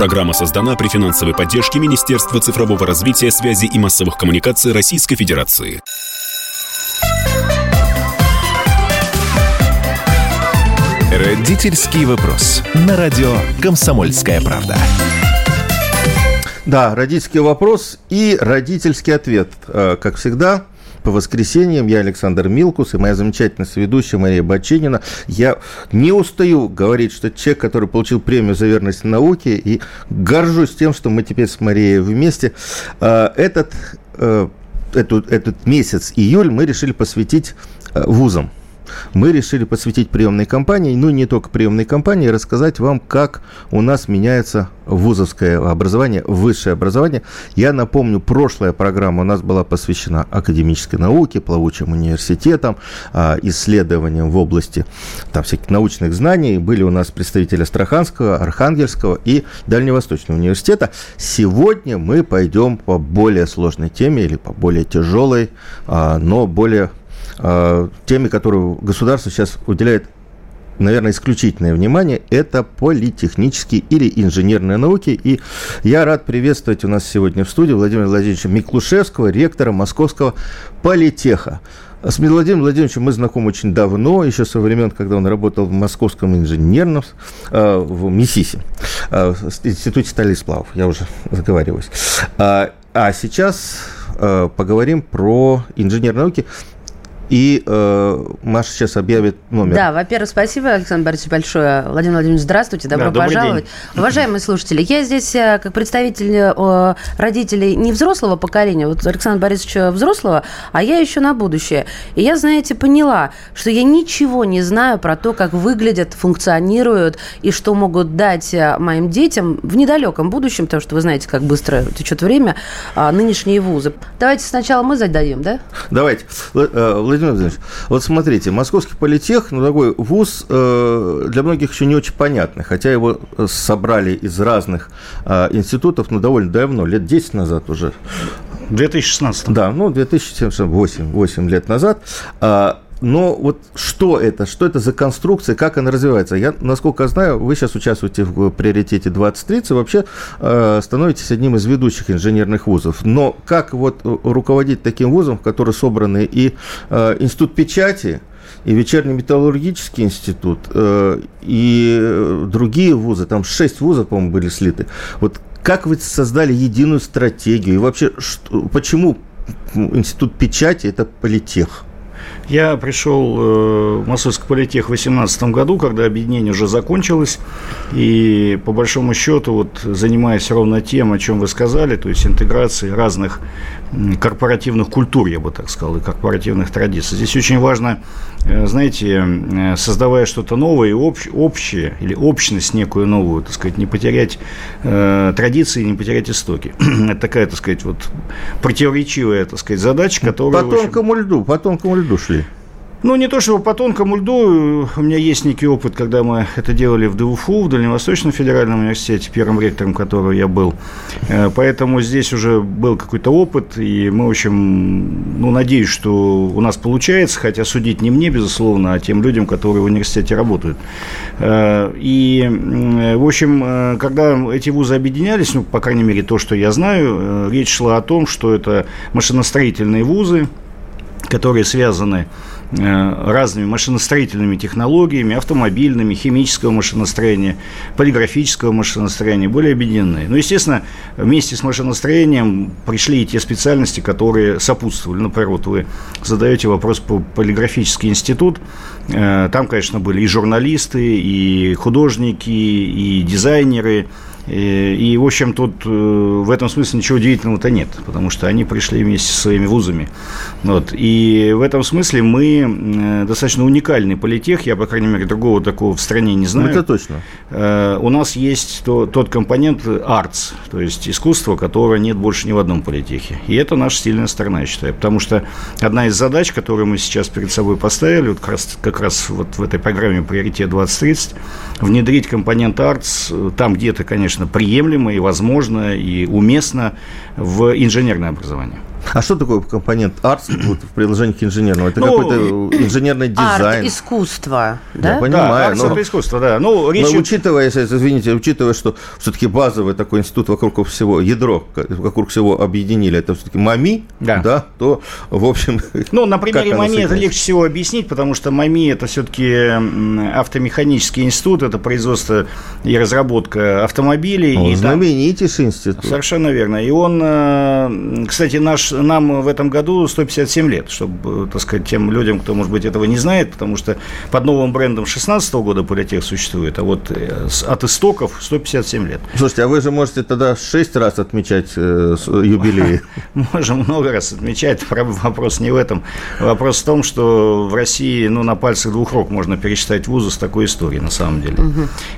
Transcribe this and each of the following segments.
Программа создана при финансовой поддержке Министерства цифрового развития, связи и массовых коммуникаций Российской Федерации. Родительский вопрос. На радио «Комсомольская правда». Да, родительский вопрос и родительский ответ. Э, как всегда, по воскресеньям. Я Александр Милкус и моя замечательная соведущая Мария Бачинина. Я не устаю говорить, что человек, который получил премию за верность науке, и горжусь тем, что мы теперь с Марией вместе. Э, этот, э, этот, этот месяц, июль, мы решили посвятить вузам мы решили посвятить приемной кампании, ну не только приемной кампании, рассказать вам, как у нас меняется вузовское образование, высшее образование. Я напомню, прошлая программа у нас была посвящена академической науке, плавучим университетам, а, исследованиям в области там, всяких научных знаний. Были у нас представители Астраханского, Архангельского и Дальневосточного университета. Сегодня мы пойдем по более сложной теме или по более тяжелой, а, но более теме, которую государство сейчас уделяет наверное, исключительное внимание, это политехнические или инженерные науки. И я рад приветствовать у нас сегодня в студии Владимира Владимировича Миклушевского, ректора Московского политеха. С Владимиром Владимировичем мы знакомы очень давно, еще со времен, когда он работал в Московском инженерном, э, в МИСИСе, э, в Институте стали сплавов, я уже заговариваюсь. А, а сейчас поговорим про инженерные науки. И э, Маша сейчас объявит номер. Да, во-первых, спасибо, Александр Борисович, большое. Владимир Владимирович, здравствуйте, добро да, пожаловать. День. Уважаемые слушатели, я здесь э, как представитель э, родителей не взрослого поколения, вот Александр Борисович взрослого, а я еще на будущее. И я, знаете, поняла, что я ничего не знаю про то, как выглядят, функционируют и что могут дать э, моим детям в недалеком будущем, потому что вы знаете, как быстро течет время, а, нынешние вузы. Давайте сначала мы зададим, да? Давайте. Владимир Владимир Владимирович, вот смотрите, Московский политех, ну, такой вуз э, для многих еще не очень понятный, хотя его собрали из разных э, институтов, ну, довольно давно, лет 10 назад уже. 2016. Да, ну, 2008 8 лет назад. А, но вот что это? Что это за конструкция? Как она развивается? Я, насколько знаю, вы сейчас участвуете в приоритете 2030, вообще э, становитесь одним из ведущих инженерных вузов. Но как вот руководить таким вузом, в который собраны и э, институт печати, и вечерний металлургический институт, э, и другие вузы, там шесть вузов, по-моему, были слиты. Вот как вы создали единую стратегию? И вообще, что, почему институт печати – это политех? Я пришел э, в Московский политех в 2018 году, когда объединение уже закончилось, и по большому счету, вот, занимаясь ровно тем, о чем вы сказали, то есть интеграцией разных корпоративных культур, я бы так сказал, и корпоративных традиций. Здесь очень важно, э, знаете, э, создавая что-то новое общ, общее, или общность некую новую, так сказать, не потерять э, традиции, не потерять истоки. Это такая, так сказать, вот противоречивая, так сказать, задача, которая... По тонкому льду, по тонкому льду шли. Ну, не то, чтобы по тонкому льду. У меня есть некий опыт, когда мы это делали в ДУФУ, в Дальневосточном федеральном университете, первым ректором которого я был. Э, поэтому здесь уже был какой-то опыт, и мы, в общем, ну, надеюсь, что у нас получается, хотя судить не мне, безусловно, а тем людям, которые в университете работают. Э, и, в общем, э, когда эти вузы объединялись, ну, по крайней мере, то, что я знаю, речь шла о том, что это машиностроительные вузы, которые связаны Э, разными машиностроительными технологиями, автомобильными, химического машиностроения, полиграфического машиностроения, были объединены. Ну, естественно, вместе с машиностроением пришли и те специальности, которые сопутствовали. Например, вот вы задаете вопрос по полиграфический институт. Э, там, конечно, были и журналисты, и художники, и дизайнеры, и, и, в общем, тут э, в этом смысле ничего удивительного-то нет, потому что они пришли вместе со своими вузами. Вот. И в этом смысле мы э, достаточно уникальный политех, я, по крайней мере, другого такого в стране не знаю. Это точно. Э, у нас есть то, тот компонент arts, то есть искусство, которого нет больше ни в одном политехе. И это наша сильная сторона, я считаю, потому что одна из задач, которую мы сейчас перед собой поставили, вот как раз, как раз вот в этой программе «Приоритет 2030», внедрить компонент arts там где-то, конечно, приемлемо и возможно, и уместно в инженерное образование. А что такое компонент арт вот, в приложениях инженерного? Это ну, какой-то инженерный дизайн. Арт, искусство, да? Я понимаю. Да, но, это искусство, да. Ну, речь... Но учитывая, извините, учитывая, что все-таки базовый такой институт вокруг всего, ядро вокруг всего объединили, это все-таки МАМИ, да. да, то, в общем... Ну, на примере МАМИ это легче всего объяснить, потому что МАМИ это все-таки автомеханический институт, это производство и разработка автомобилей. О, и знаменитейший институт. Совершенно верно. И он, э, кстати, наш, нам в этом году 157 лет, чтобы, так сказать, тем людям, кто, может быть, этого не знает, потому что под новым брендом 16 года Политех существует, а вот э, от истоков 157 лет. Слушайте, а вы же можете тогда 6 раз отмечать э, юбилей. Можем много раз отмечать. Вопрос не в этом. Вопрос в том, что в России ну, на пальцах двух рук можно пересчитать вузы с такой историей, на самом деле.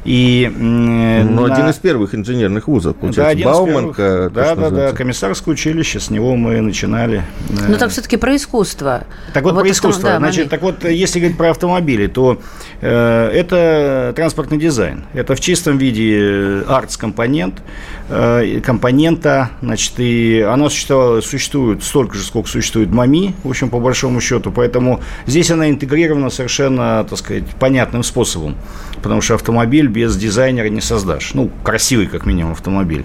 И, ну, на... один из первых инженерных вузов, получается, да, Бауманка. Да, да, да, комиссарское училище, с него мы начинали. Ну, так все-таки про искусство. Так вот, вот про искусство. Да, Значит, так вот, если говорить про автомобили, то э, это транспортный дизайн. Это в чистом виде арт-компонент, э, компонента, значит, и оно существовало, существует столько же, сколько существует МАМИ, в общем, по большому счету, поэтому здесь она интегрирована совершенно, так сказать, понятным способом, потому что автомобиль без дизайнера не создашь. Ну, красивый, как минимум, автомобиль.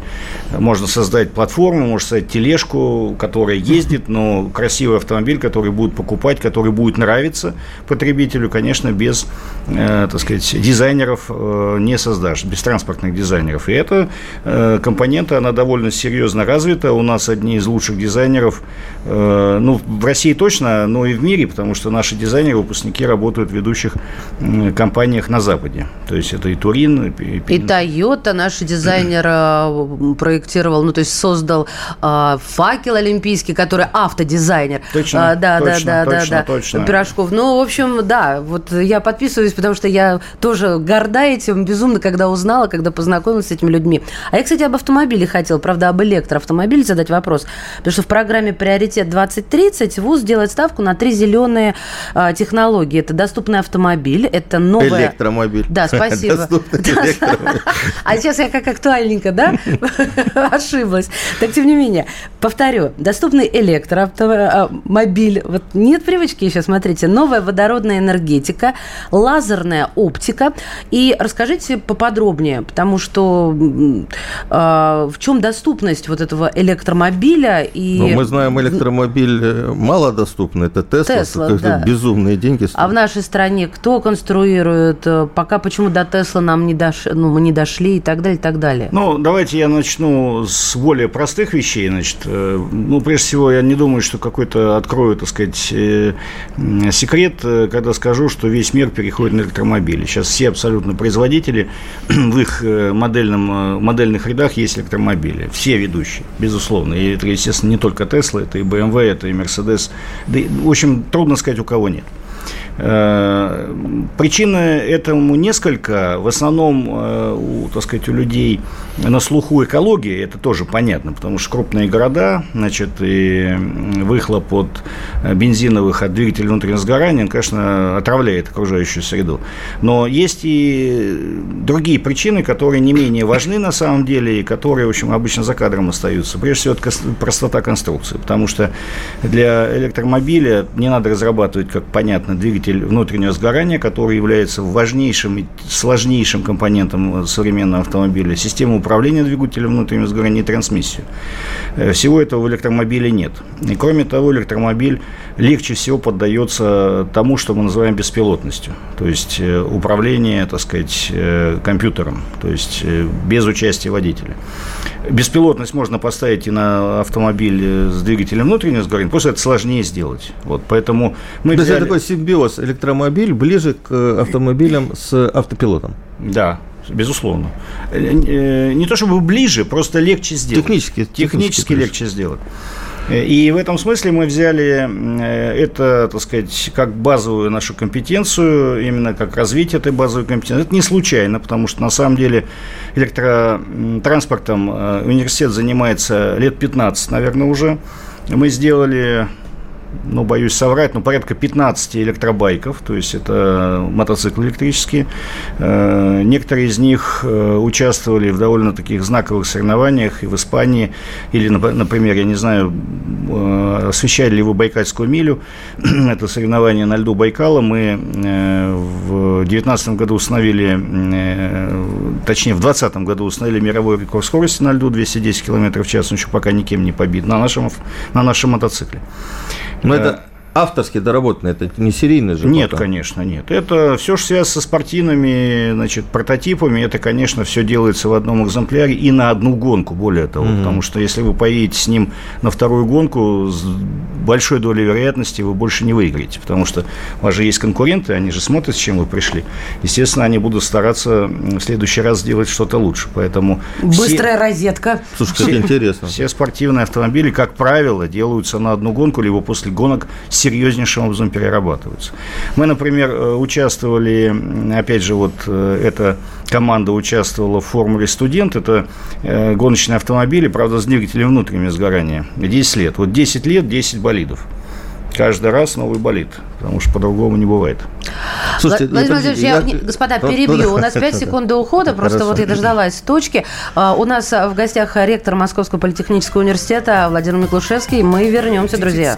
Можно создать платформу, можно создать тележку, которая ездит, но красивый автомобиль, который будет покупать, который будет нравиться потребителю, конечно, без, э, так сказать, дизайнеров э, не создашь, без транспортных дизайнеров. И эта э, компонента, она довольно серьезно развита. У нас одни из лучших дизайнеров, э, ну, в России точно, но и в мире, потому что наши дизайнеры, выпускники работают в ведущих э, компаниях на Западе. То есть это и Турин, и, и Toyota, наш дизайнер э, проектировал, ну, то есть создал э, факел олимпийский, который автодизайнер. Точно, а, да, точно, да, да, точно, да, точно. Пирожков. Ну, в общем, да, вот я подписываюсь, потому что я тоже горда этим безумно, когда узнала, когда познакомилась с этими людьми. А я, кстати, об автомобиле хотел, правда, об электроавтомобиле задать вопрос. Потому что в программе «Приоритет 2030» ВУЗ делает ставку на три зеленые а, технологии. Это доступный автомобиль, это новая... Электромобиль. Да, спасибо. А сейчас я как актуальненько, да? Ошиблась. Так, тем не менее, повторю. Доступный электроавтомобиль. Вот нет привычки еще, смотрите. Новая водородная энергетика, лазерная оптика. И расскажите поподробнее, потому что э, в чем доступность вот этого электромобиля? И... Ну, мы знаем, электромобиль э, малодоступный. Это Тесла. Тесла да. Безумные деньги стоят. А в нашей стране кто конструирует? Э, пока почему до Тесла нам не, дош... ну, мы не дошли и так далее, и так далее. Ну, давайте я начну с более простых вещей. Значит, э, ну, прежде всего, я не думаю, что какой-то открою, так сказать, секрет, когда скажу, что весь мир переходит на электромобили. Сейчас все абсолютно производители в их модельном, модельных рядах есть электромобили. Все ведущие, безусловно. И это, естественно, не только Тесла, это и BMW, это и Mercedes. Да, в общем, трудно сказать, у кого нет. Э, причины этому несколько. В основном, э, у, так сказать, у людей на слуху экологии, это тоже понятно, потому что крупные города, значит, и выхлоп от бензиновых от двигателей внутреннего сгорания, он, конечно, отравляет окружающую среду. Но есть и другие причины, которые не менее важны на самом деле, и которые, в общем, обычно за кадром остаются. Прежде всего, это простота конструкции, потому что для электромобиля не надо разрабатывать, как понятно, двигатель двигатель внутреннего сгорания, который является важнейшим и сложнейшим компонентом современного автомобиля, систему управления двигателем внутреннего сгорания и трансмиссию. Э, всего этого в электромобиле нет. И кроме того, электромобиль легче всего поддается тому, что мы называем беспилотностью, то есть э, управление, так сказать, э, компьютером, то есть без участия водителя. Беспилотность можно поставить и на автомобиль с двигателем внутреннего сгорания, просто это сложнее сделать. Вот, поэтому мы То взяли... это такой симбиоз электромобиль ближе к автомобилям с автопилотом. Да, безусловно. Э, не то чтобы ближе, просто легче сделать. Технически. Технически, технически легче сделать. И в этом смысле мы взяли э, это, так сказать, как базовую нашу компетенцию, именно как развитие этой базовой компетенции. Это не случайно, потому что на самом деле электротранспортом э, университет занимается лет 15, наверное, уже. Мы сделали ну, боюсь соврать, но порядка 15 электробайков, то есть это мотоциклы электрические. Э, некоторые из них э, участвовали в довольно таких знаковых соревнованиях и в Испании, или, например, я не знаю, э, освещали ли вы Байкальскую милю, это соревнование на льду Байкала, мы в 2019 году установили, точнее, в 2020 году установили мировой рекорд скорости на льду 210 км в час, он еще пока никем не побит, на нашем, на нашем мотоцикле. Но это авторски доработано, это не серийный же? Нет, потом. конечно, нет. Это все, что связано со спортивными значит, прототипами, это, конечно, все делается в одном экземпляре и на одну гонку, более того. Mm-hmm. Потому что если вы поедете с ним на вторую гонку, с большой долей вероятности вы больше не выиграете. Потому что у вас же есть конкуренты, они же смотрят, с чем вы пришли. Естественно, они будут стараться в следующий раз сделать что-то лучше. Поэтому Быстрая все... розетка. Слушай, как интересно. Все спортивные автомобили, как правило, делаются на одну гонку, либо после гонок серьезнейшим образом перерабатываются. Мы, например, э, участвовали, опять же, вот э, эта команда участвовала в формуле «Студент». Это э, гоночные автомобили, правда, с двигателем внутреннего сгорания. 10 лет. Вот 10 лет, 10 болидов каждый раз новый болит, потому что по-другому не бывает. Слушайте, Владимир Владимирович, я, я, господа, перебью. У нас 5 секунд до ухода, просто вот я дождалась точки. А, у нас в гостях ректор Московского политехнического университета Владимир Миклушевский. Мы вернемся, друзья.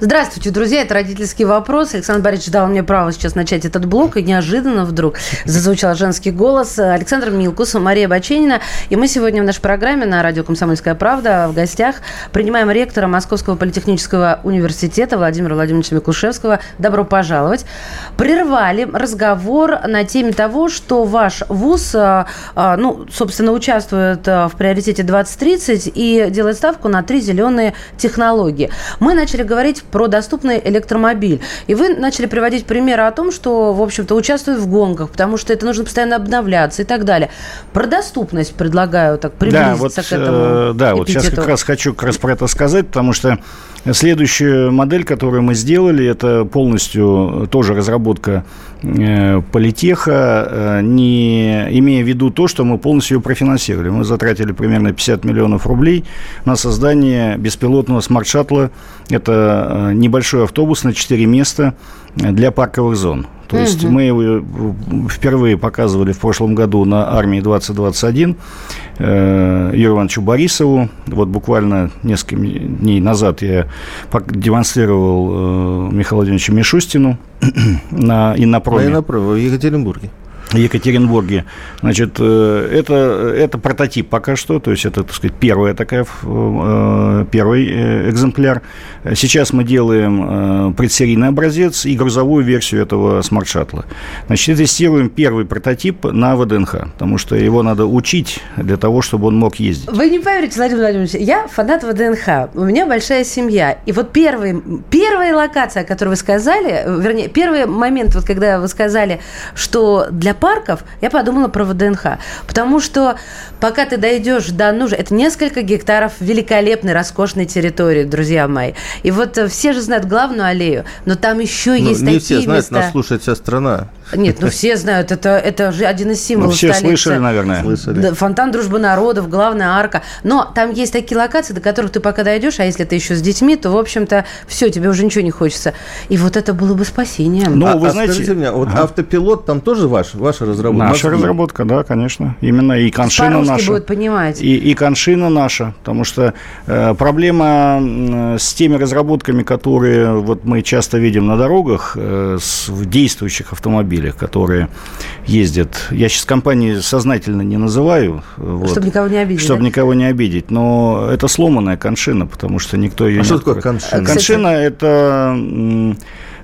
Здравствуйте, друзья. Это «Родительский вопрос». Александр Борисович дал мне право сейчас начать этот блок, и неожиданно вдруг зазвучал женский голос. Александр Милкус, Мария Баченина. И мы сегодня в нашей программе на радио «Комсомольская правда» в гостях принимаем ректора Московского политехнического университета Владимира Владимировича Микушевского. Добро пожаловать. Прервали разговор на теме того, что ваш вуз, а, а, ну, собственно, участвует а, в приоритете 2030 и делает ставку на три зеленые технологии. Мы начали говорить про доступный электромобиль. И вы начали приводить примеры о том, что, в общем-то, участвуют в гонках, потому что это нужно постоянно обновляться и так далее. Про доступность предлагаю так приблизиться да, вот, к этому. Э, да, вот сейчас как раз хочу как раз про это сказать, потому что Следующая модель, которую мы сделали, это полностью тоже разработка политеха, э, не имея в виду то, что мы полностью ее профинансировали. Мы затратили примерно 50 миллионов рублей на создание беспилотного смарт-шаттла. Это э, небольшой автобус на 4 места для парковых зон. То угу. есть мы его впервые показывали в прошлом году на армии 2021 э, Юрию Ивановичу Борисову. Вот буквально несколько дней назад я демонстрировал э, Михаилу Владимировичу Мишустину на Иннопроме. На Иннопроме в Екатеринбурге. Екатеринбурге. Значит, э, это, это прототип пока что, то есть это, так сказать, первая такая, э, первый э, экземпляр. Сейчас мы делаем предсерийный образец и грузовую версию этого смарт-шаттла. Значит, тестируем первый прототип на ВДНХ, потому что его надо учить для того, чтобы он мог ездить. Вы не поверите, Владимир Владимирович, я фанат ВДНХ, у меня большая семья, и вот первый, первая локация, о которой вы сказали, вернее, первый момент, вот когда вы сказали, что для парков, я подумала про ВДНХ. Потому что пока ты дойдешь до нужды, это несколько гектаров великолепной, роскошной территории, друзья мои. И вот э, все же знают главную аллею, но там еще ну, есть не такие все знают, места... нас слушает вся страна. Нет, ну все знают, это, это же один из символов ну, все столицы. слышали, наверное. Слышали. Фонтан дружбы народов, главная арка. Но там есть такие локации, до которых ты пока дойдешь, а если ты еще с детьми, то, в общем-то, все, тебе уже ничего не хочется. И вот это было бы спасением. Ну, а, вы а знаете... Скажите мне, вот ага. автопилот там тоже ваш, ваша разработка? Наша разработка, да, конечно. Именно и коншина наша. будет понимать. И, и коншина наша, потому что э, проблема с теми разработками, которые вот мы часто видим на дорогах, э, с, в действующих автомобилях, которые ездят. Я сейчас компании сознательно не называю. Вот, чтобы никого не обидеть. Чтобы да? никого не обидеть. Но это сломанная коншина, потому что никто ее а не... что такое коншина? Коншина – это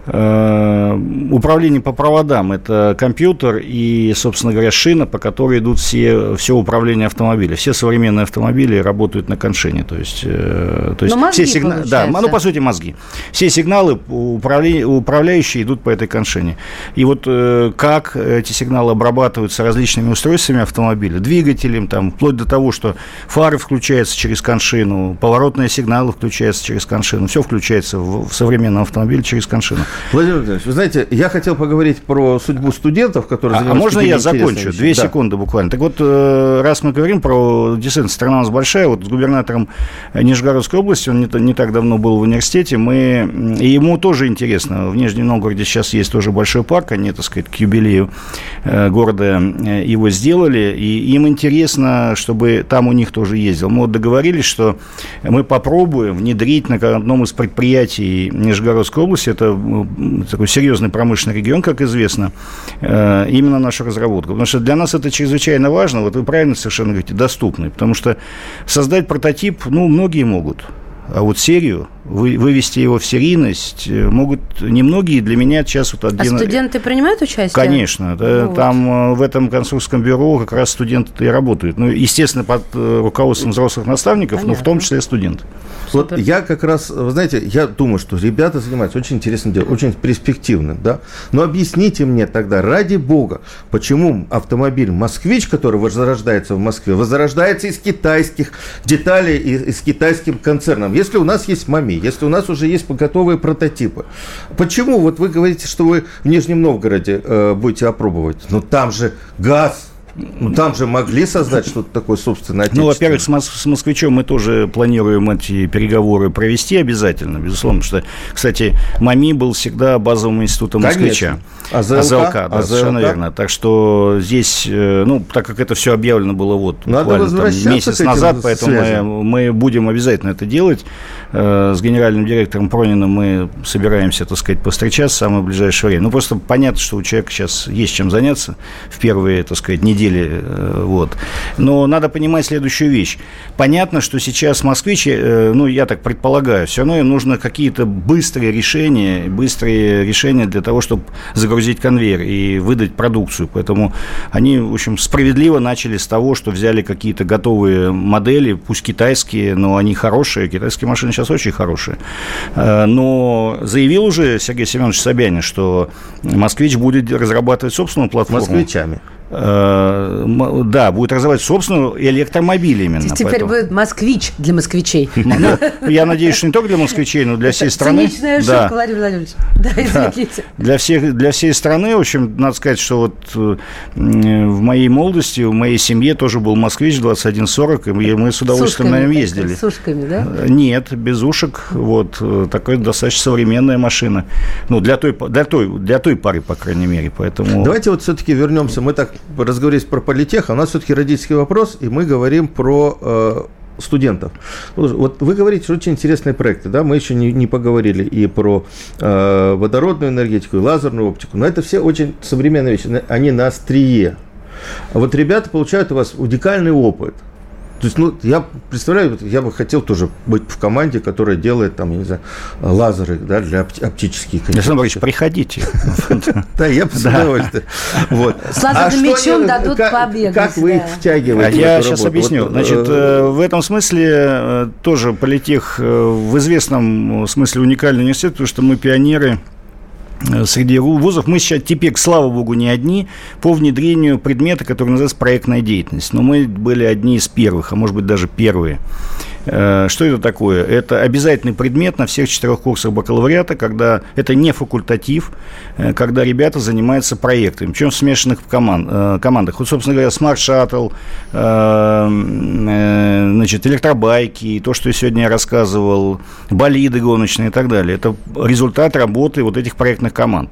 управление по проводам – это компьютер и, собственно говоря, шина, по которой идут все, все управление автомобиля. Все современные автомобили работают на коншине. То есть, э, то есть мозги, все сигналы, да, ну, по сути, мозги. Все сигналы управля... управляющие идут по этой коншине. И вот э, как эти сигналы обрабатываются различными устройствами автомобиля, двигателем, там, вплоть до того, что фары включаются через коншину, поворотные сигналы включаются через коншину, все включается в, в современном автомобиле через коншину. Владимир Владимирович, вы знаете, я хотел поговорить про судьбу студентов, которые А, а можно я закончу? Две да. секунды буквально. Так вот, э, раз мы говорим про действительно, страна у нас большая, вот с губернатором Нижегородской области, он не, не так давно был в университете, мы, и ему тоже интересно, в Нижнем Новгороде сейчас есть тоже большой парк, они, так сказать, к юбилею э, города э, его сделали, и им интересно, чтобы там у них тоже ездил. Мы вот договорились, что мы попробуем внедрить на одном из предприятий Нижегородской области, это такой серьезный промышленный регион, как известно, э, именно нашу разработку. Потому что для нас это чрезвычайно важно, вот вы правильно совершенно говорите, доступный, потому что создать прототип, ну, многие могут. А вот серию, вы, вывести его в серийность э, могут немногие. Для меня сейчас вот один... А студенты принимают участие? Конечно. Да, вот. Там э, в этом конструкторском бюро как раз студенты и работают. Ну, естественно, под э, руководством взрослых наставников, Понятно. но в том числе студенты. Вот я как раз, вы знаете, я думаю, что ребята занимаются очень интересным делом, очень перспективным, да. Но объясните мне тогда, ради бога, почему автомобиль «Москвич», который возрождается в Москве, возрождается из китайских деталей, из, из китайским концерном. Если у нас есть МАМИ, если у нас уже есть готовые прототипы, почему вот вы говорите, что вы в Нижнем Новгороде э, будете опробовать? Ну там же газ, ну, там же могли создать что-то такое собственное Ну, во-первых, с, мос- с москвичом мы тоже планируем эти переговоры провести обязательно, безусловно, потому что, кстати, МАМИ был всегда базовым институтом Конечно. москвича. А ЗЛК? АЗЛК, да, АЗЛК? совершенно верно. Так что здесь, э, ну, так как это все объявлено было вот Надо буквально там, месяц назад, поэтому мы, мы будем обязательно это делать. Э, с генеральным директором Прониным мы собираемся, так сказать, постречаться в самое ближайшее время. Ну, просто понятно, что у человека сейчас есть чем заняться в первые, так сказать, недели. Э, вот. Но надо понимать следующую вещь. Понятно, что сейчас москвичи, ну, я так предполагаю, все равно им нужно какие-то быстрые решения, быстрые решения для того, чтобы загрузить загрузить конвейер и выдать продукцию. Поэтому они, в общем, справедливо начали с того, что взяли какие-то готовые модели, пусть китайские, но они хорошие. Китайские машины сейчас очень хорошие. Э, но заявил уже Сергей Семенович Собянин, что «Москвич» будет разрабатывать собственную платформу. Москвичами. Э, да, будет развивать собственную электромобиль именно. Теперь поэтому. будет москвич для москвичей. Ну, я надеюсь, что не только для москвичей, но для всей страны. Циничная шутка, Владимир Владимирович. Да, извините. Для, всех, для всей страны, в общем, надо сказать, что вот э, в моей молодости, в моей семье тоже был москвич 2140, и мы с удовольствием на нем ездили. С ушками, да? Э, нет, без ушек. Вот такая достаточно современная машина. Ну, для той, для той, для той пары, по крайней мере. Поэтому... Давайте вот все-таки вернемся. Мы так разговорились про политех, а у нас все-таки родительский вопрос, и мы говорим про э, студентов. Вот вы говорите, что очень интересные проекты, да, мы еще не, не поговорили и про э, водородную энергетику, и лазерную оптику, но это все очень современные вещи, они на острие. Вот ребята получают у вас уникальный опыт – то есть, ну, я представляю, я бы хотел тоже быть в команде, которая делает, там, я не знаю, лазеры, да, для оптических. Александр Борисович, приходите. Да, я с удовольствием. С лазерным а мечом дадут побегать. Как вы их втягиваете Я сейчас объясню. Значит, э, э, в этом смысле э, тоже политех в известном смысле уникальный университет, потому что мы пионеры среди вузов. Мы сейчас теперь, слава богу, не одни по внедрению предмета, который называется проектная деятельность. Но мы были одни из первых, а может быть даже первые. Э, что это такое? Это обязательный предмет на всех четырех курсах бакалавриата, когда это не факультатив, э, когда ребята занимаются проектами, причем в смешанных команд, э, командах. Вот, собственно говоря, Shuttle, значит, электробайки, то, что я сегодня рассказывал, болиды гоночные и так далее. Это результат работы вот этих проектных команд.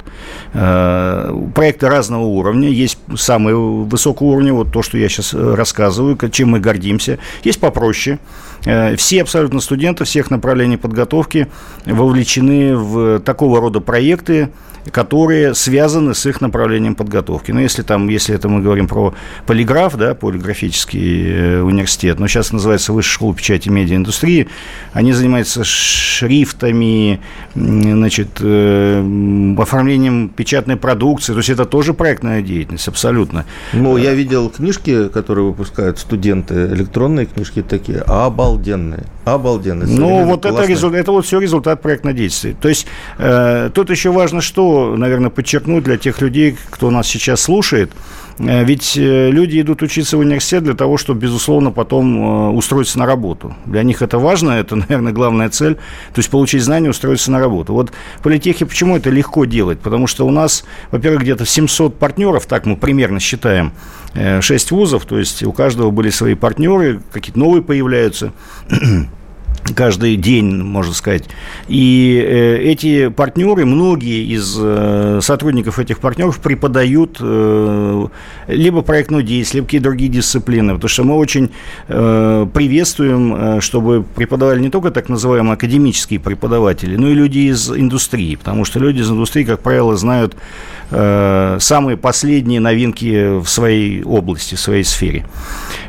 Проекты разного уровня. Есть самые высокого уровня, вот то, что я сейчас рассказываю, чем мы гордимся. Есть попроще. Э, все абсолютно студенты всех направлений подготовки вовлечены в такого рода проекты, которые связаны с их направлением подготовки. Ну, если там, если это мы говорим про полиграф, да, полиграфический э, университет, но сейчас называется Высшая школа печати и медиаиндустрии, они занимаются шрифтами, значит, э, оформлением печатной продукции, то есть это тоже проектная деятельность, абсолютно. Ну, я видел книжки, которые выпускают студенты, электронные книжки такие, обалденно обалденные. Обалденные. Ну, вот это, результат, это вот все результат проектной деятельности. То есть, э, тут еще важно, что, наверное, подчеркнуть для тех людей, кто нас сейчас слушает – ведь э, люди идут учиться в университет для того, чтобы, безусловно, потом э, устроиться на работу. Для них это важно, это, наверное, главная цель. То есть получить знания, устроиться на работу. Вот в политехе почему это легко делать? Потому что у нас, во-первых, где-то 700 партнеров, так мы примерно считаем, 6 вузов, то есть у каждого были свои партнеры, какие-то новые появляются каждый день, можно сказать. И э, эти партнеры, многие из э, сотрудников этих партнеров преподают э, либо проектную деятельность, либо какие-то другие дисциплины, потому что мы очень приветствуем, чтобы преподавали не только так называемые академические преподаватели, но и люди из индустрии, потому что люди из индустрии, как правило, знают самые последние новинки в своей области, в своей сфере.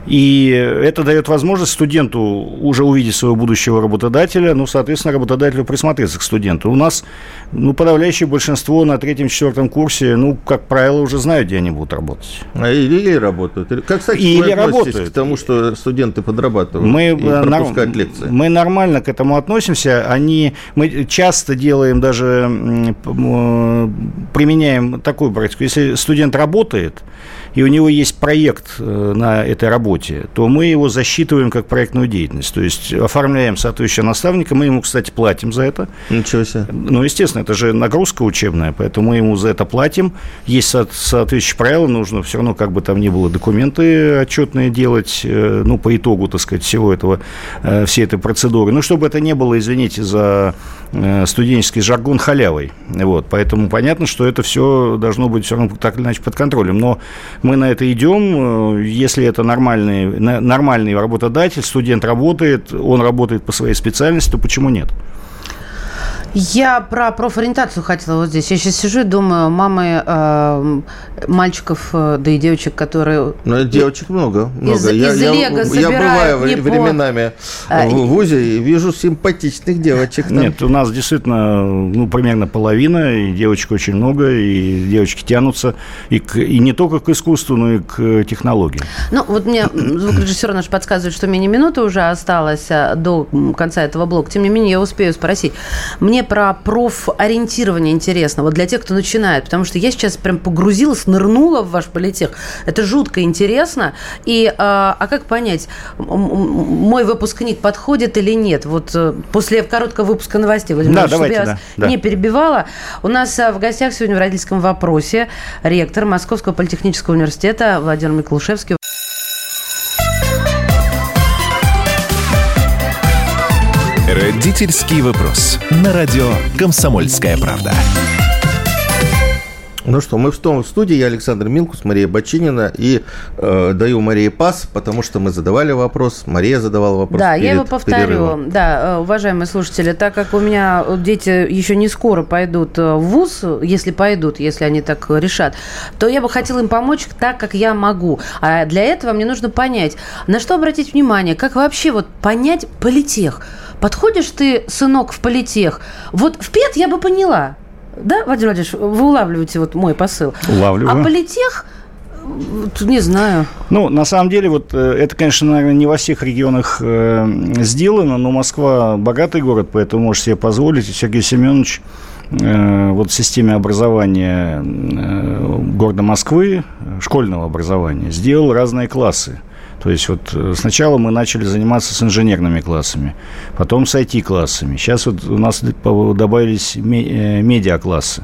И это дает возможность студенту уже увидеть своего будущего работодателя, ну, соответственно, работодателю присмотреться к студенту. У нас, ну, подавляющее большинство на третьем-четвертом курсе, ну, как правило, уже знают, где они будут работать. А или, или работают. Как, кстати, или работают. к тому, что студенты подрабатывают мы, и э, пропускают нар- лекции? Мы нормально к этому относимся. Они, мы часто делаем даже, применяем такую практику. Если студент работает, и у него есть проект э, на этой работе, то мы его засчитываем как проектную деятельность. То есть оформляем соответствующего наставника, мы ему, кстати, платим за это. Ничего себе. Ну, естественно, это же нагрузка учебная, поэтому мы ему за это платим. Есть соответствующие правила, нужно все равно, как бы там ни было, документы отчетные делать, э, ну, по итогу, так сказать, всего этого, э, всей этой процедуры. Ну, чтобы это не было, извините за студенческий жаргон халявой. Вот, поэтому понятно, что это все должно быть все равно так или иначе под контролем. Но мы на это идем. Э, если это нормальный, нормальный работодатель, студент работает, он работает по своей специальности, то почему нет? Я про профориентацию хотела вот здесь. Я сейчас сижу и думаю, мамы э, мальчиков, э, да и девочек, которые... Ну, девочек много. много. Из, я, из я, Лего я, я бываю временами а, в ВУЗе и вижу симпатичных девочек. Там. Нет, у нас действительно ну, примерно половина, и девочек очень много, и девочки тянутся и, к, и не только к искусству, но и к технологиям. Ну, вот мне звукорежиссер наш подсказывает, что менее минуты уже осталось а, до конца этого блока. Тем не менее, я успею спросить. Мне про профориентирование интересно, вот для тех, кто начинает, потому что я сейчас прям погрузилась, нырнула в ваш политех. Это жутко интересно. И, а, а как понять, мой выпускник подходит или нет? Вот э, после короткого выпуска новостей, Владимир да, давайте, я да, да. не перебивала. У нас э, в гостях сегодня в родительском вопросе ректор Московского политехнического университета Владимир Миклушевский. Родительский вопрос. На радио «Комсомольская правда». Ну что, мы в том в студии, я Александр Милкус, Мария Бочинина, и э, даю Марии пас, потому что мы задавали вопрос, Мария задавала вопрос. Да, я его повторю. Перерывом. Да, э, уважаемые слушатели, так как у меня дети еще не скоро пойдут э, в ВУЗ, если пойдут, если они так решат, то я бы хотела им помочь так, как я могу. А для этого мне нужно понять, на что обратить внимание, как вообще вот понять политех. Подходишь ты, сынок, в политех. Вот в ПЕТ я бы поняла. Да, Владимир Владимирович, вы улавливаете вот мой посыл. Улавливаю. А политех не знаю. Ну, на самом деле, вот э, это, конечно, наверное, не во всех регионах э, сделано, но Москва богатый город, поэтому можешь себе позволить. Сергей Семенович э, вот в системе образования э, города Москвы, школьного образования, сделал разные классы. То есть вот э, сначала мы начали заниматься с инженерными классами, потом с IT-классами. Сейчас вот у нас добавились э, медиа-классы.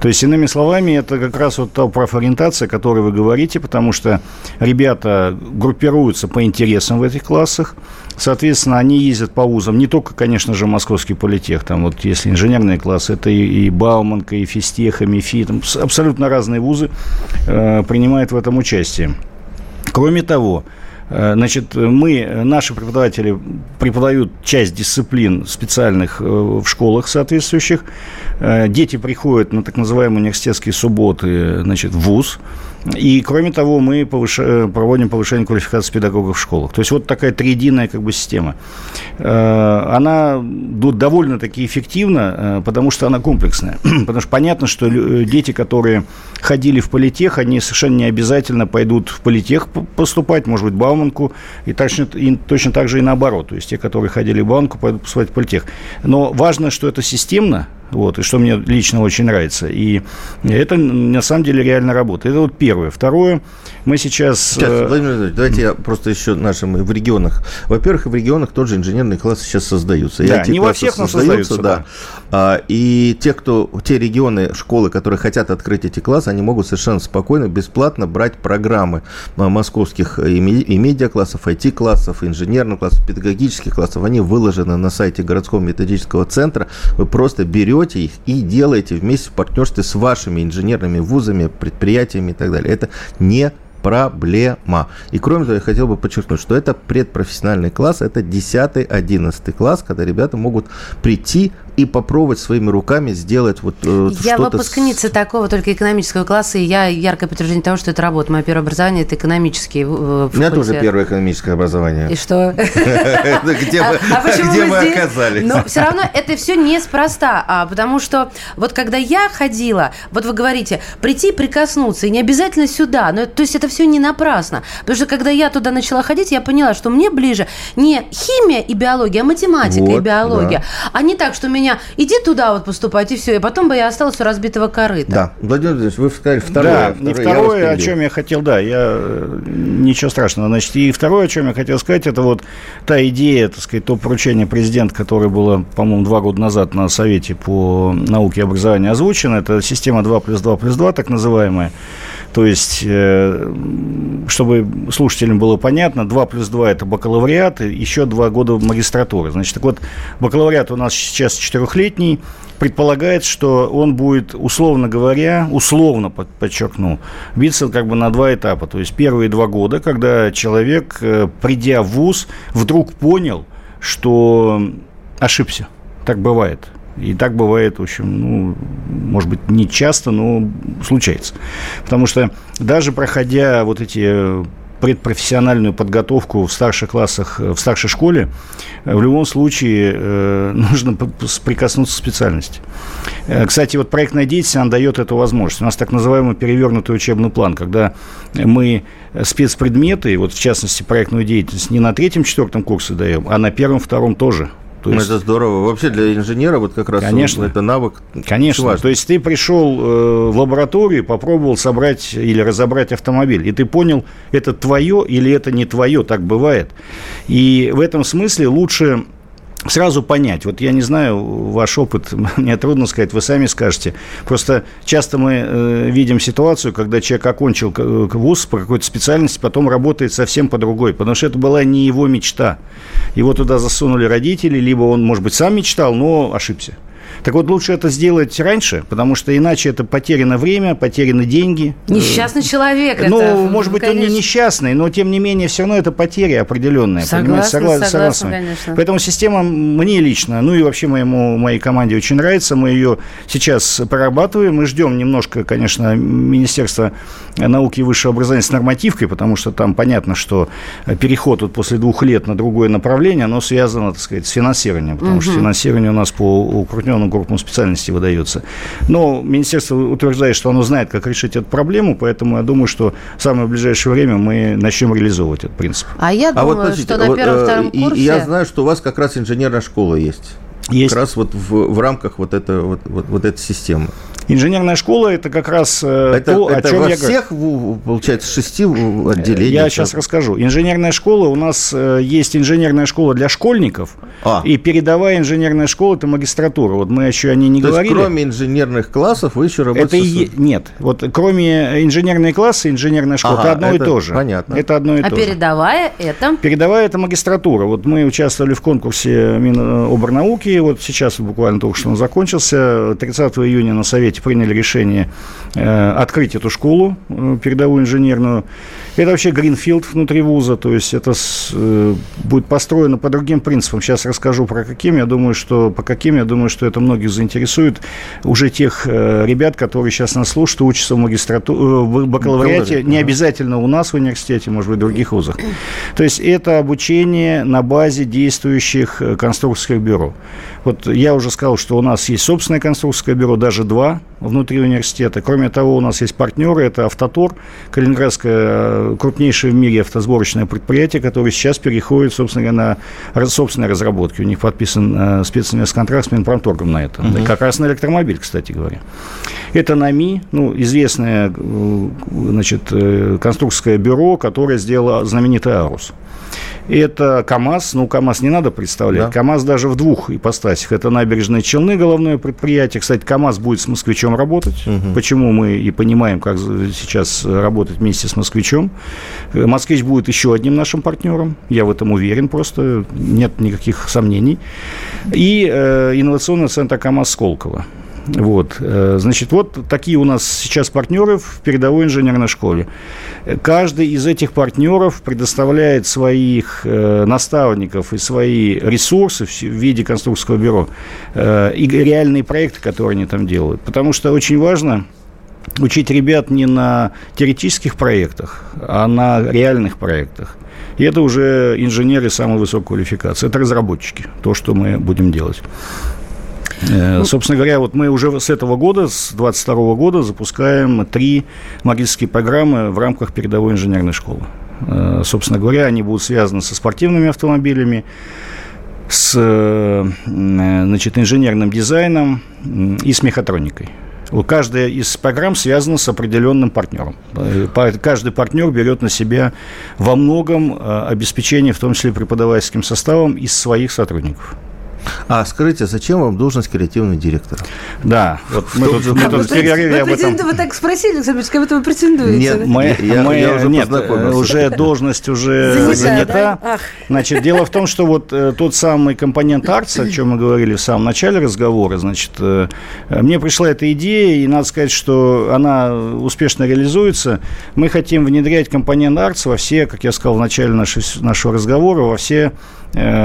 То есть, иными словами, это как раз вот та профориентация, о которой вы говорите, потому что ребята группируются по интересам в этих классах, Соответственно, они ездят по вузам, не только, конечно же, Московский политех, там вот если инженерные классы, это и, и Бауманка, и Физтех, и МИФИ, там абсолютно разные вузы э, принимают в этом участие. Кроме того, Значит, мы, наши преподаватели преподают часть дисциплин специальных э, в школах соответствующих. Э, дети приходят на так называемые университетские субботы значит, в ВУЗ. И, кроме того, мы повыш... проводим повышение квалификации педагогов в школах. То есть вот такая триединая как бы система. Она довольно-таки эффективна, потому что она комплексная. Потому что понятно, что дети, которые ходили в политех, они совершенно не обязательно пойдут в политех поступать, может быть, Бауманку, и точно, и точно так же и наоборот. То есть те, которые ходили в Бауманку, пойдут поступать в политех. Но важно, что это системно, вот, и что мне лично очень нравится. И это на самом деле реально работает. Это вот первое. Второе, мы сейчас... Сейчас, э, Владимир Владимирович, давайте я просто еще нашим в регионах. Во-первых, в регионах тот же инженерные классы сейчас создаются. Да, не во всех, но создаются, да. да. А, и те, кто, те регионы, школы, которые хотят открыть эти классы, они могут совершенно спокойно, бесплатно брать программы московских и медиаклассов, IT-классов, инженерных классов, педагогических классов. Они выложены на сайте городского методического центра. Вы просто берете их и делаете вместе в партнерстве с вашими инженерными вузами, предприятиями и так далее. Это не проблема. И кроме того, я хотел бы подчеркнуть, что это предпрофессиональный класс, это 10-11 класс, когда ребята могут прийти и попробовать своими руками сделать вот э, Я выпускница с... такого только экономического класса, и я яркое подтверждение того, что это работа. Мое первое образование – это экономический У меня тоже первое экономическое образование. И что? Где мы а оказались? Но все равно это все неспроста, а потому что вот когда я ходила, вот вы говорите, прийти прикоснуться, и не обязательно сюда, но то есть это все не напрасно. Потому что когда я туда начала ходить, я поняла, что мне ближе не химия и биология, а математика и биология, а не так, что меня меня, иди туда вот поступать, и все. И потом бы я осталась у разбитого корыта. Да. Владимир Владимирович, вы сказали второе. Да, второе, и второе, о чем я хотел, да, я... Э, ничего страшного. Значит, и второе, о чем я хотел сказать, это вот та идея, так сказать, то поручение президента, которое было, по-моему, два года назад на Совете по науке и образованию озвучено, это система 2 плюс 2 плюс 2, так называемая. То есть, э, чтобы слушателям было понятно, 2 плюс 2 – это бакалавриат, и еще 2 года магистратуры. Значит, так вот, бакалавриат у нас сейчас четырехлетний, предполагает, что он будет, условно говоря, условно, подчеркну, биться как бы на два этапа. То есть первые два года, когда человек, э, придя в ВУЗ, вдруг понял, что ошибся. Так бывает. И так бывает, в общем, ну, может быть, не часто, но случается. Потому что даже проходя вот эти предпрофессиональную подготовку в старших классах, в старшей школе, в любом случае э, нужно прикоснуться к специальности. Э, кстати, вот проектная деятельность, она дает эту возможность. У нас так называемый перевернутый учебный план, когда мы спецпредметы, вот в частности проектную деятельность, не на третьем-четвертом курсе даем, а на первом-втором тоже – то есть... Это здорово. Вообще для инженера вот как раз Конечно. это навык. Конечно. Важно. То есть ты пришел э, в лабораторию, попробовал собрать или разобрать автомобиль, и ты понял, это твое или это не твое, так бывает. И в этом смысле лучше сразу понять. Вот я не знаю, ваш опыт, мне трудно сказать, вы сами скажете. Просто часто мы э, видим ситуацию, когда человек окончил вуз по какой-то специальности, потом работает совсем по другой, потому что это была не его мечта. Его туда засунули родители, либо он, может быть, сам мечтал, но ошибся. Так вот, лучше это сделать раньше, потому что иначе это потеряно время, потеряны деньги. Несчастный человек. Ну, это, может быть, конечно. он не несчастный, но тем не менее все равно это потеря определенная. Согласна, согласна, согласна, конечно. Поэтому система мне лично, ну и вообще моему, моей команде очень нравится. Мы ее сейчас прорабатываем. Мы ждем немножко, конечно, Министерства науки и высшего образования с нормативкой, потому что там понятно, что переход вот после двух лет на другое направление, оно связано, так сказать, с финансированием, потому угу. что финансирование у нас по укрупненному группам специальностей выдается. Но министерство утверждает, что оно знает, как решить эту проблему, поэтому я думаю, что в самое ближайшее время мы начнем реализовывать этот принцип. А я думаю, а вот, что на первом-втором вот, курсе... И я знаю, что у вас как раз инженерная школа есть. Есть. Как раз вот в, в рамках вот, это, вот, вот, вот этой системы. Инженерная школа – это как раз э, это, то, это о чем во я всех, говорю. получается, шести отделений. Я сейчас расскажу. Инженерная школа, у нас э, есть инженерная школа для школьников, а. и передовая инженерная школа – это магистратура. Вот мы еще о ней не то говорили. Есть, кроме инженерных классов вы еще работаете это с... Нет, вот кроме инженерной класса, инженерная школа ага, – это одно это и то же. Понятно. Это одно и а то передовая же. это? Передовая – это магистратура. Вот мы участвовали в конкурсе Миноборнауки, вот сейчас буквально только что он закончился, 30 июня на Совете приняли решение э, открыть эту школу э, передовую инженерную. Это вообще гринфилд внутри вуза, то есть это с, э, будет построено по другим принципам. Сейчас расскажу про каким. Я думаю, что по каким, я думаю, что это многих заинтересует уже тех э, ребят, которые сейчас нас слушают, учатся в магистратуре, э, в бакалавриате, не обязательно у нас в университете, может быть, в других вузах. То есть это обучение на базе действующих э, конструкторских бюро. Вот я уже сказал, что у нас есть собственное конструкторское бюро, даже два внутри университета. Кроме того, у нас есть партнеры, это Автотор, Калининградское э, крупнейшее в мире автосборочное предприятие, которое сейчас переходит, собственно говоря, на собственные разработки. У них подписан э, специнвестный контракт с Минпромторгом на это. Угу. Как раз на электромобиль, кстати говоря. Это НАМИ, ну, известное э, значит, конструкторское бюро, которое сделало знаменитый Арус. Это КАМАЗ. Ну, КАМАЗ не надо представлять. Да. КАМАЗ даже в двух ипостасях. Это набережные Челны, головное предприятие. Кстати, КАМАЗ будет с москвичом работать. Угу. Почему мы и понимаем, как сейчас работать вместе с москвичом. Москвич будет еще одним нашим партнером. Я в этом уверен просто. Нет никаких сомнений. И э, инновационный центр КАМАЗ Сколково. Вот. Э, значит, вот такие у нас сейчас партнеры в передовой инженерной школе. Каждый из этих партнеров предоставляет своих э, наставников и свои ресурсы в виде конструкторского бюро э, и реальные проекты, которые они там делают. Потому что очень важно учить ребят не на теоретических проектах, а на реальных проектах. И это уже инженеры самой высокой квалификации. Это разработчики, то, что мы будем делать. Ну, Собственно говоря, вот мы уже с этого года, с 22 года запускаем три магические программы в рамках передовой инженерной школы. Э, собственно говоря, они будут связаны со спортивными автомобилями, с э, значит, инженерным дизайном и с мехатроникой. Каждая из программ связана с определенным партнером. Каждый партнер берет на себя во многом обеспечение, в том числе преподавательским составом, из своих сотрудников. А скажите, зачем вам должность креативного директора? Да, вот мы тут, мы тут перерыве об этом... Вы так спросили, Александр как будто вы претендуете. Нет, мы, я, мы, я уже нет, уже должность уже занята. занята. Да? Значит, дело в том, что вот э, тот самый компонент АРЦ, о чем мы говорили в самом начале разговора, значит, э, мне пришла эта идея, и надо сказать, что она успешно реализуется. Мы хотим внедрять компонент АРЦ во все, как я сказал в начале нашего, нашего разговора, во все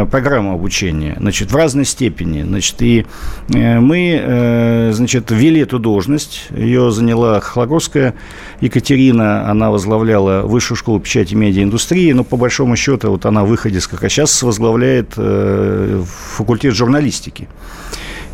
программу обучения, значит, в разной степени. Значит, и э, мы, э, значит, ввели эту должность. Ее заняла Хлаговская Екатерина. Она возглавляла Высшую школу печати и медиаиндустрии. Но, по большому счету, вот она выходит, как а сейчас возглавляет факультет журналистики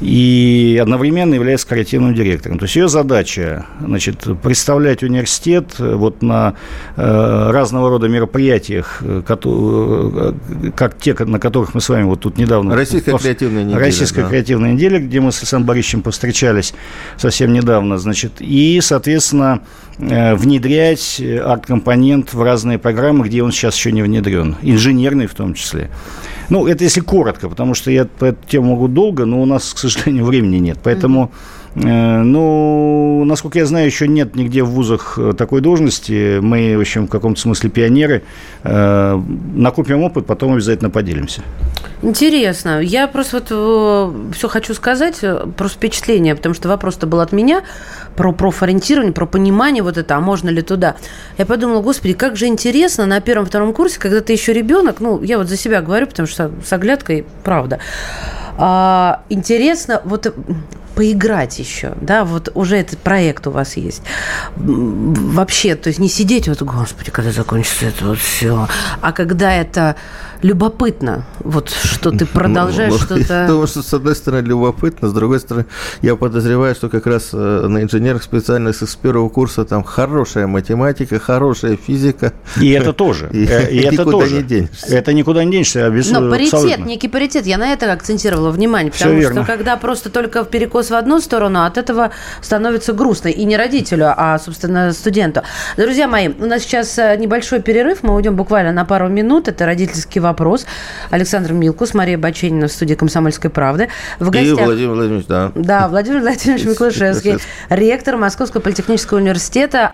и одновременно является креативным директором. То есть ее задача значит, представлять университет э, вот на э, разного рода мероприятиях, э, как, э, как те, на которых мы с вами вот тут недавно... Российская пос... креативная неделя. Российская да. креативная неделя, где мы с Александром Борисовичем повстречались совсем недавно, значит, и, соответственно, внедрять арт-компонент в разные программы, где он сейчас еще не внедрен, инженерный в том числе. Ну, это если коротко, потому что я по эту тему могу долго, но у нас, к сожалению, времени нет. Поэтому, э, ну, насколько я знаю, еще нет нигде в вузах э, такой должности. Мы, в общем, в каком-то смысле пионеры. Э, накопим опыт, потом обязательно поделимся. Интересно. Я просто вот э, все хочу сказать, э, про впечатление, потому что вопрос-то был от меня про профориентирование, про понимание вот это, а можно ли туда. Я подумала, господи, как же интересно на первом-втором курсе, когда ты еще ребенок, ну, я вот за себя говорю, потому что с оглядкой, правда, а, интересно, вот поиграть еще, да, вот уже этот проект у вас есть. Вообще, то есть не сидеть вот, господи, когда закончится это вот все, а когда это любопытно, вот что ты продолжаешь ну, что-то... Я думаю, что с одной стороны любопытно, с другой стороны я подозреваю, что как раз э, на инженерных специальностях с первого курса там хорошая математика, хорошая физика. И это тоже. И, э, и это тоже. не денешься. Это никуда не денешься. Но паритет, абсолютно. некий паритет, я на это акцентировала внимание, потому что когда просто только в перекос в одну сторону, от этого становится грустно. И не родителю, а, собственно, студенту. Друзья мои, у нас сейчас э, небольшой перерыв, мы уйдем буквально на пару минут, это родительский вопрос. Александр Милкус, Мария Баченина в студии «Комсомольской правды». В гостях... И Владимир Владимирович, да. Да, Владимир Владимирович Миклышевский, ректор Московского политехнического университета.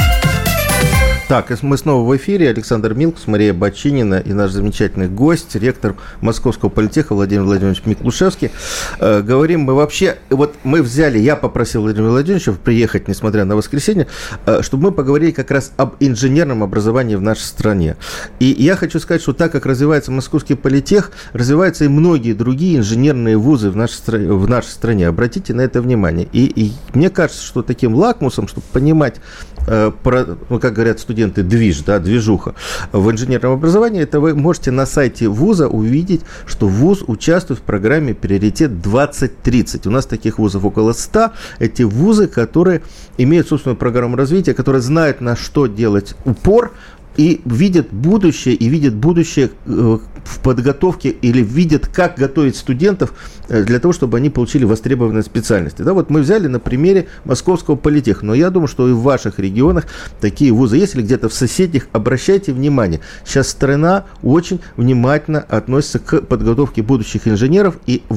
Так, мы снова в эфире. Александр Милкус, Мария Бочинина и наш замечательный гость, ректор Московского политеха Владимир Владимирович Миклушевский. Э, говорим мы вообще... Вот мы взяли, я попросил Владимира Владимировича приехать, несмотря на воскресенье, э, чтобы мы поговорили как раз об инженерном образовании в нашей стране. И я хочу сказать, что так как развивается Московский политех, развиваются и многие другие инженерные вузы в нашей, в нашей стране. Обратите на это внимание. И, и мне кажется, что таким лакмусом, чтобы понимать, как говорят студенты, движ, да, движуха в инженерном образовании, это вы можете на сайте вуза увидеть, что вуз участвует в программе «Приоритет 2030». У нас таких вузов около 100. Эти вузы, которые имеют собственную программу развития, которые знают, на что делать упор, и видят будущее, и видят будущее э, в подготовке или видят, как готовить студентов э, для того, чтобы они получили востребованные специальности. Да, вот мы взяли на примере Московского политеха, но я думаю, что и в ваших регионах такие вузы есть, или где-то в соседних, обращайте внимание. Сейчас страна очень внимательно относится к подготовке будущих инженеров, и в,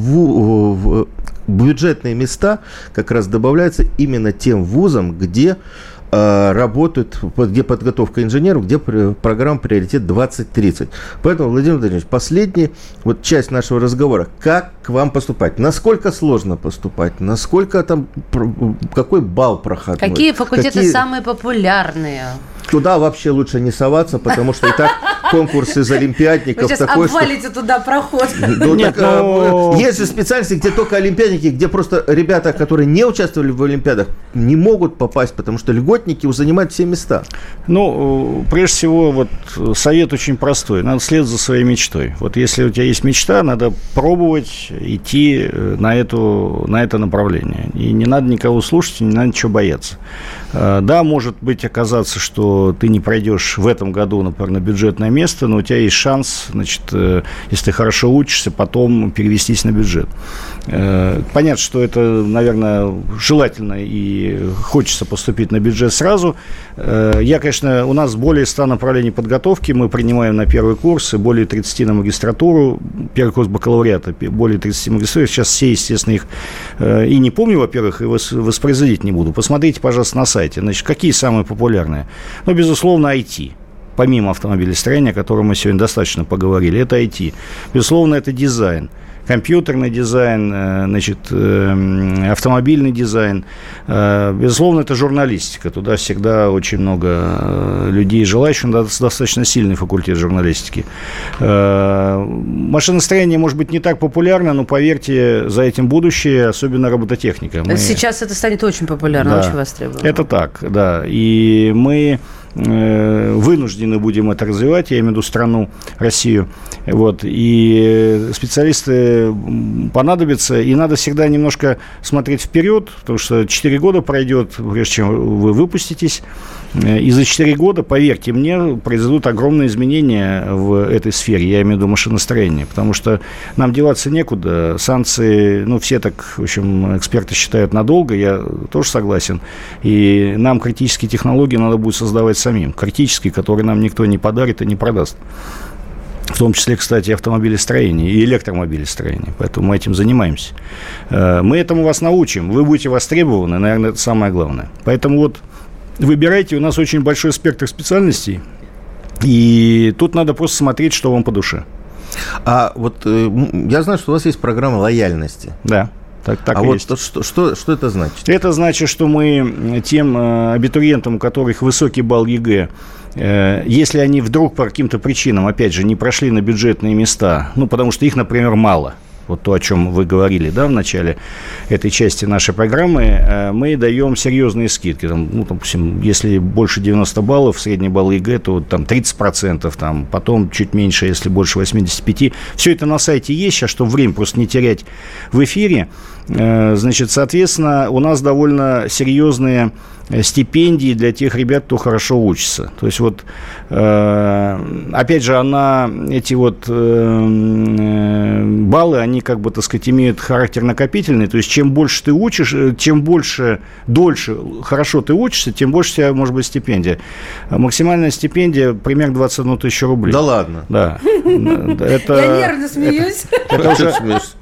в бюджетные места как раз добавляются именно тем вузам, где Э, работают, где подготовка инженеров, где программа «Приоритет 2030». Поэтому, Владимир Владимирович, последняя вот часть нашего разговора. Как к вам поступать? Насколько сложно поступать? Насколько там, какой балл проходной? Какие факультеты Какие... самые популярные? Туда вообще лучше не соваться, потому что и так конкурс из олимпиадников Вы сейчас такой, обвалите что... туда проход. Ну, Нет, так, но... Ну, есть же специальности, где только олимпиадники, где просто ребята, которые не участвовали в олимпиадах, не могут попасть, потому что льготники занимают все места. Ну, прежде всего, вот совет очень простой. Надо следовать за своей мечтой. Вот если у тебя есть мечта, надо пробовать идти э, на, эту, на это направление. И не надо никого слушать, не надо ничего бояться. Э, да, может быть оказаться, что ты не пройдешь в этом году, например, на бюджетное место, но у тебя есть шанс, значит, э, если ты хорошо учишься, потом перевестись на бюджет. Э, понятно, что это, наверное, желательно и хочется поступить на бюджет сразу. Я, конечно, у нас более 100 направлений подготовки, мы принимаем на первый курс, и более 30 на магистратуру, первый курс бакалавриата, более 30 магистратур. Сейчас все, естественно, их и не помню, во-первых, и воспроизводить не буду. Посмотрите, пожалуйста, на сайте. Значит, какие самые популярные? Ну, безусловно, IT помимо автомобилестроения, о котором мы сегодня достаточно поговорили, это IT. Безусловно, это дизайн компьютерный дизайн, э, значит, э, автомобильный дизайн. Э, безусловно, это журналистика. Туда всегда очень много людей желающих. Достаточно сильный факультет журналистики. Машиностроение, может быть, не так популярно, но, поверьте, за этим будущее, особенно робототехника. Мы... Сейчас это станет очень популярно, да, очень востребовано. Это так, да. И мы вынуждены будем это развивать, я имею в виду страну, Россию. Вот. И специалисты понадобятся, и надо всегда немножко смотреть вперед, потому что 4 года пройдет, прежде чем вы выпуститесь. Э, и за 4 года, поверьте мне, произойдут огромные изменения в этой сфере, я имею в виду машиностроение, потому что нам деваться некуда. Санкции, ну, все так, в общем, эксперты считают надолго, я тоже согласен. И нам критические технологии надо будет создавать самим. Критические, которые нам никто не подарит и не продаст. В том числе, кстати, автомобилестроение и электромобилестроение. Поэтому мы этим занимаемся. Э, мы этому вас научим. Вы будете востребованы, наверное, это самое главное. Поэтому вот выбирайте, у нас очень большой спектр специальностей, и тут надо просто смотреть, что вам по душе. А вот э, я знаю, что у вас есть программа лояльности. Да. Так, так а вот есть. Что, что, что это значит? Это значит, что мы тем э, абитуриентам, у которых высокий балл ЕГЭ, э, если они вдруг по каким-то причинам, опять же, не прошли на бюджетные места, ну, потому что их, например, мало – вот то, о чем вы говорили, да, в начале этой части нашей программы, э, мы даем серьезные скидки. Там, ну, допустим, если больше 90 баллов, средний балл ЕГЭ, то там 30%, там, потом чуть меньше, если больше 85. Все это на сайте есть, сейчас, чтобы время просто не терять в эфире. Э, значит, соответственно, у нас довольно серьезные стипендии для тех ребят, кто хорошо учится. То есть вот, э, опять же, она, эти вот э, баллы, они как бы, так сказать, имеют характер накопительный. То есть чем больше ты учишь, чем больше, дольше хорошо ты учишься, тем больше у тебя может быть стипендия. Максимальная стипендия примерно 21 тысячу рублей. Да ладно? Да. Это, Я нервно смеюсь. Это, уже,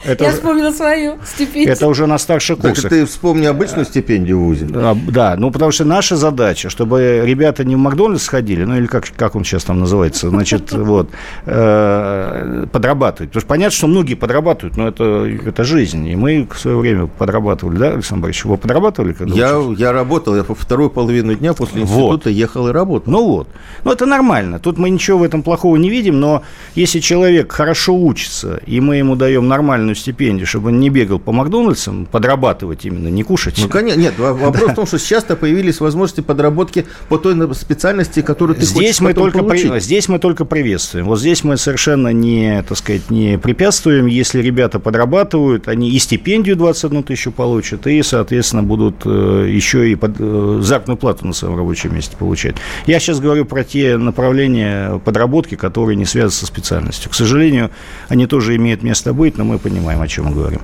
это, Я вспомнила свою стипендию. Это уже на старших курсах. Так ты вспомни обычную стипендию в ВУЗе. Да, ну потому что наша задача, чтобы ребята не в Макдональдс сходили, ну, или как, как он сейчас там называется, значит, вот, э, подрабатывать. Потому что понятно, что многие подрабатывают, но это, это жизнь. И мы в свое время подрабатывали, да, Александр Борисович? Вы подрабатывали? Когда я, я работал, я по вторую половину дня после института вот. ехал и работал. Ну вот. Ну, это нормально. Тут мы ничего в этом плохого не видим, но если человек хорошо учится, и мы ему даем нормальную стипендию, чтобы он не бегал по Макдональдсам, подрабатывать именно, не кушать. Ну, конечно, нет, вопрос в том, что сейчас-то появились возможности подработки по той специальности, которую ты здесь хочешь мы только при, Здесь мы только приветствуем. Вот здесь мы совершенно не, так сказать, не препятствуем. Если ребята подрабатывают, они и стипендию 21 тысячу получат, и, соответственно, будут э, еще и под, э, заработную плату на своем рабочем месте получать. Я сейчас говорю про те направления подработки, которые не связаны со специальностью. К сожалению, они тоже имеют место быть, но мы понимаем, о чем мы говорим.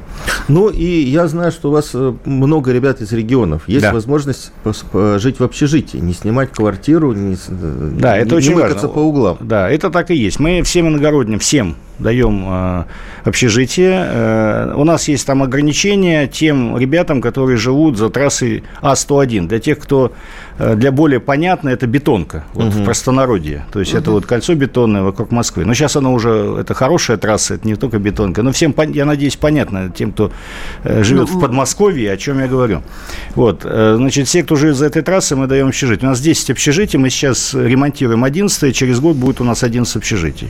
Ну, и я знаю, что у вас э, много ребят из регионов. Есть да. возможность жить в общежитии, не снимать квартиру, не, да, это не, очень не важно. по углам. Да, это так и есть. Мы всем иногородним, всем даем э, общежитие. Э, у нас есть там ограничения тем ребятам, которые живут за трассой А101. Для тех, кто э, для более понятно, это бетонка, вот угу. в простонародье. То есть угу. это вот кольцо бетонное вокруг Москвы. Но сейчас оно уже, это хорошая трасса, это не только бетонка. Но всем, я надеюсь, понятно тем, кто э, живет ну, в Подмосковье, о чем я говорю. Вот, э, значит, все, кто живет за этой трассой, мы даем общежитие. У нас 10 общежитий, мы сейчас ремонтируем 11 через год будет у нас 11 общежитий.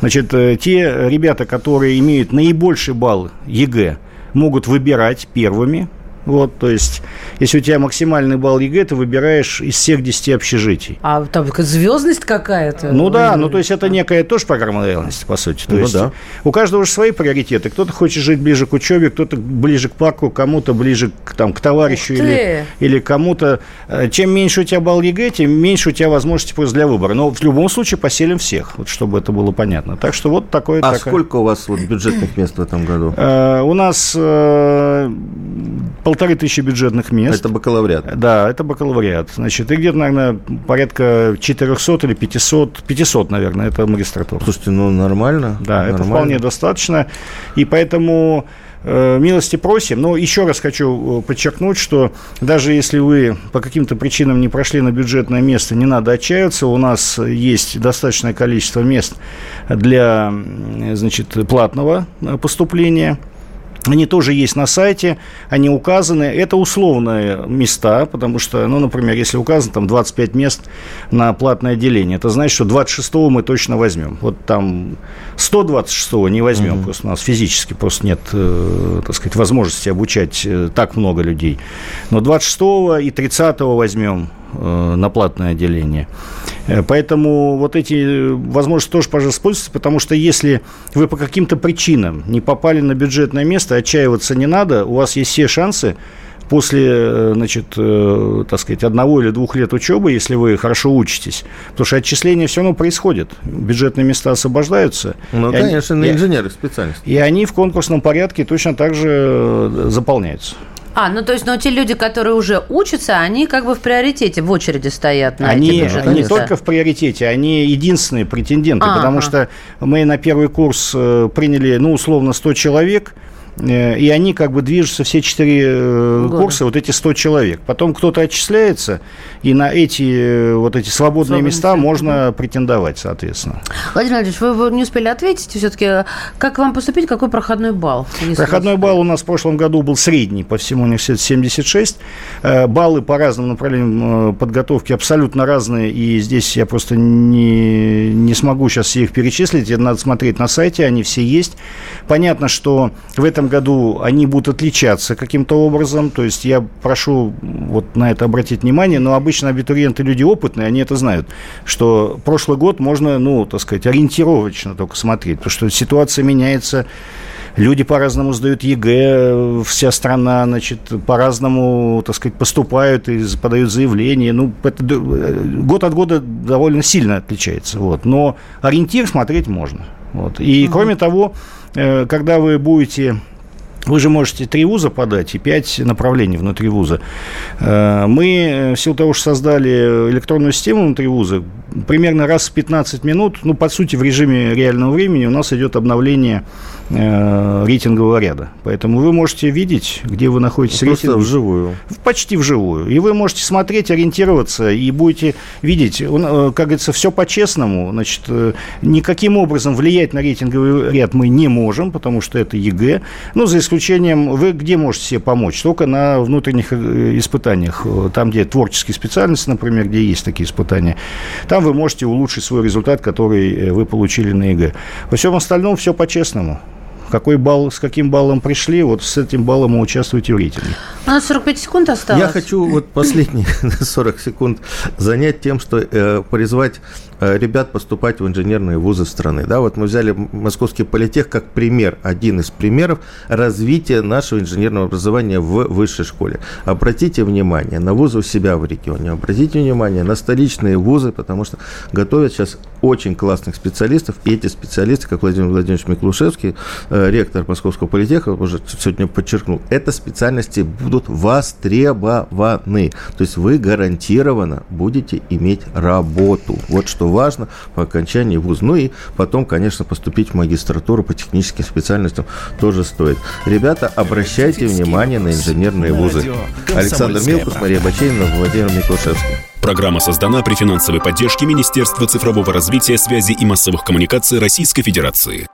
Значит, э, те ребята, которые имеют наибольший балл ЕГЭ, могут выбирать первыми вот, то есть, если у тебя максимальный балл ЕГЭ, ты выбираешь из всех 10 общежитий. А там звездность какая-то? Ну да, ну то есть это некая тоже программа лояльности, по сути. То ну, есть, да. У каждого же свои приоритеты. Кто-то хочет жить ближе к учебе, кто-то ближе к парку, кому-то ближе к, там, к товарищу или, или кому-то. Э, чем меньше у тебя балл ЕГЭ, тем меньше у тебя возможности просто для выбора. Но в любом случае поселим всех, вот, чтобы это было понятно. Так что вот такое. А такое. сколько у вас вот, бюджетных мест в этом году? Э, у нас э, полторы тысячи бюджетных мест. Это бакалавриат? Да, это бакалавриат. Значит, и где-то, наверное, порядка 400 или 500, 500, наверное, это магистратура. Слушайте, ну нормально. Да, нормально. это вполне достаточно. И поэтому э, милости просим. Но еще раз хочу э, подчеркнуть, что даже если вы по каким-то причинам не прошли на бюджетное место, не надо отчаиваться. У нас есть достаточное количество мест для значит, платного поступления. Они тоже есть на сайте, они указаны. Это условные места, потому что, ну, например, если указано там 25 мест на платное отделение, это значит, что 26-го мы точно возьмем. Вот там 126-го не возьмем, mm-hmm. просто у нас физически просто нет, э, так сказать, возможности обучать э, так много людей. Но 26-го и 30-го возьмем на платное отделение. Э, поэтому вот эти э, возможности тоже, пожалуйста, используйте, потому что если вы по каким-то причинам не попали на бюджетное место, отчаиваться не надо, у вас есть все шансы после, э, значит, э, так сказать, одного или двух лет учебы, если вы хорошо учитесь, потому что отчисления все равно происходят, бюджетные места освобождаются. Ну, конечно, они, на инженерных специальностях. И они в конкурсном порядке точно так же заполняются. А, ну то есть, но те люди, которые уже учатся, они как бы в приоритете, в очереди стоят на они, эти Они не только в приоритете, они единственные претенденты, а, потому что мы на первый курс э, приняли, ну, условно, 100 человек – и они как бы движутся все четыре э, Года. курса, вот эти 100 человек. Потом кто-то отчисляется, и на эти э, вот эти свободные Свободные места можно претендовать, соответственно. Владимир Владимирович, вы не успели ответить все-таки, как вам поступить, какой проходной балл? Проходной балл у нас в прошлом году был средний по всему университету 76. Баллы по разным направлениям подготовки абсолютно разные, и здесь я просто не, не смогу сейчас их перечислить, это надо смотреть на сайте, они все есть. Понятно, что в этом году они будут отличаться каким-то образом. То есть я прошу вот на это обратить внимание, но обычно абитуриенты люди опытные, они это знают, что прошлый год можно, ну, так сказать, ориентировочно только смотреть, потому что ситуация меняется Люди по-разному сдают ЕГЭ, вся страна, значит, по-разному, так сказать, поступают и подают заявления. Ну, это год от года довольно сильно отличается. Вот. Но ориентир смотреть можно. Вот. И, угу. кроме того, э, когда вы будете вы же можете три вуза подать и пять направлений внутри вуза. Э, мы, в силу того, что создали электронную систему внутри вуза, примерно раз в 15 минут, ну, по сути, в режиме реального времени у нас идет обновление э, рейтингового ряда. Поэтому вы можете видеть, где вы находитесь Просто рейтинг. вживую. Почти вживую. И вы можете смотреть, ориентироваться, и будете видеть, э, как говорится, все по-честному. Значит, э, никаким образом влиять на рейтинговый ряд мы не можем, потому что это ЕГЭ. Ну, за исключением, вы где можете себе помочь? Только на внутренних э, испытаниях. Там, где творческие специальности, например, где есть такие испытания. Там вы можете улучшить свой результат, который вы получили на ЕГЭ. Во всем остальном все по-честному какой балл, с каким баллом пришли, вот с этим баллом вы участвуете в рейтинге. У нас 45 секунд осталось. Я хочу вот последние 40 секунд занять тем, что э, призвать Э, ребят поступать в инженерные вузы страны. Да, вот мы взяли Московский политех как пример, один из примеров развития нашего инженерного образования в высшей школе. Обратите внимание на вузы у себя в регионе, обратите внимание на столичные вузы, потому что готовят сейчас очень классных специалистов, и эти специалисты, как Владимир Владимирович Миклушевский, э, ректор Московского политеха, уже сегодня подчеркнул, это специальности будут востребованы. То есть вы гарантированно будете иметь работу. Вот что важно по окончании вуза. Ну и потом, конечно, поступить в магистратуру по техническим специальностям тоже стоит. Ребята, обращайте внимание на инженерные вузы. Александр Милкус, Мария Баченина, Владимир Миклушевский. Программа создана при финансовой поддержке Министерства цифрового развития, связи и массовых коммуникаций Российской Федерации.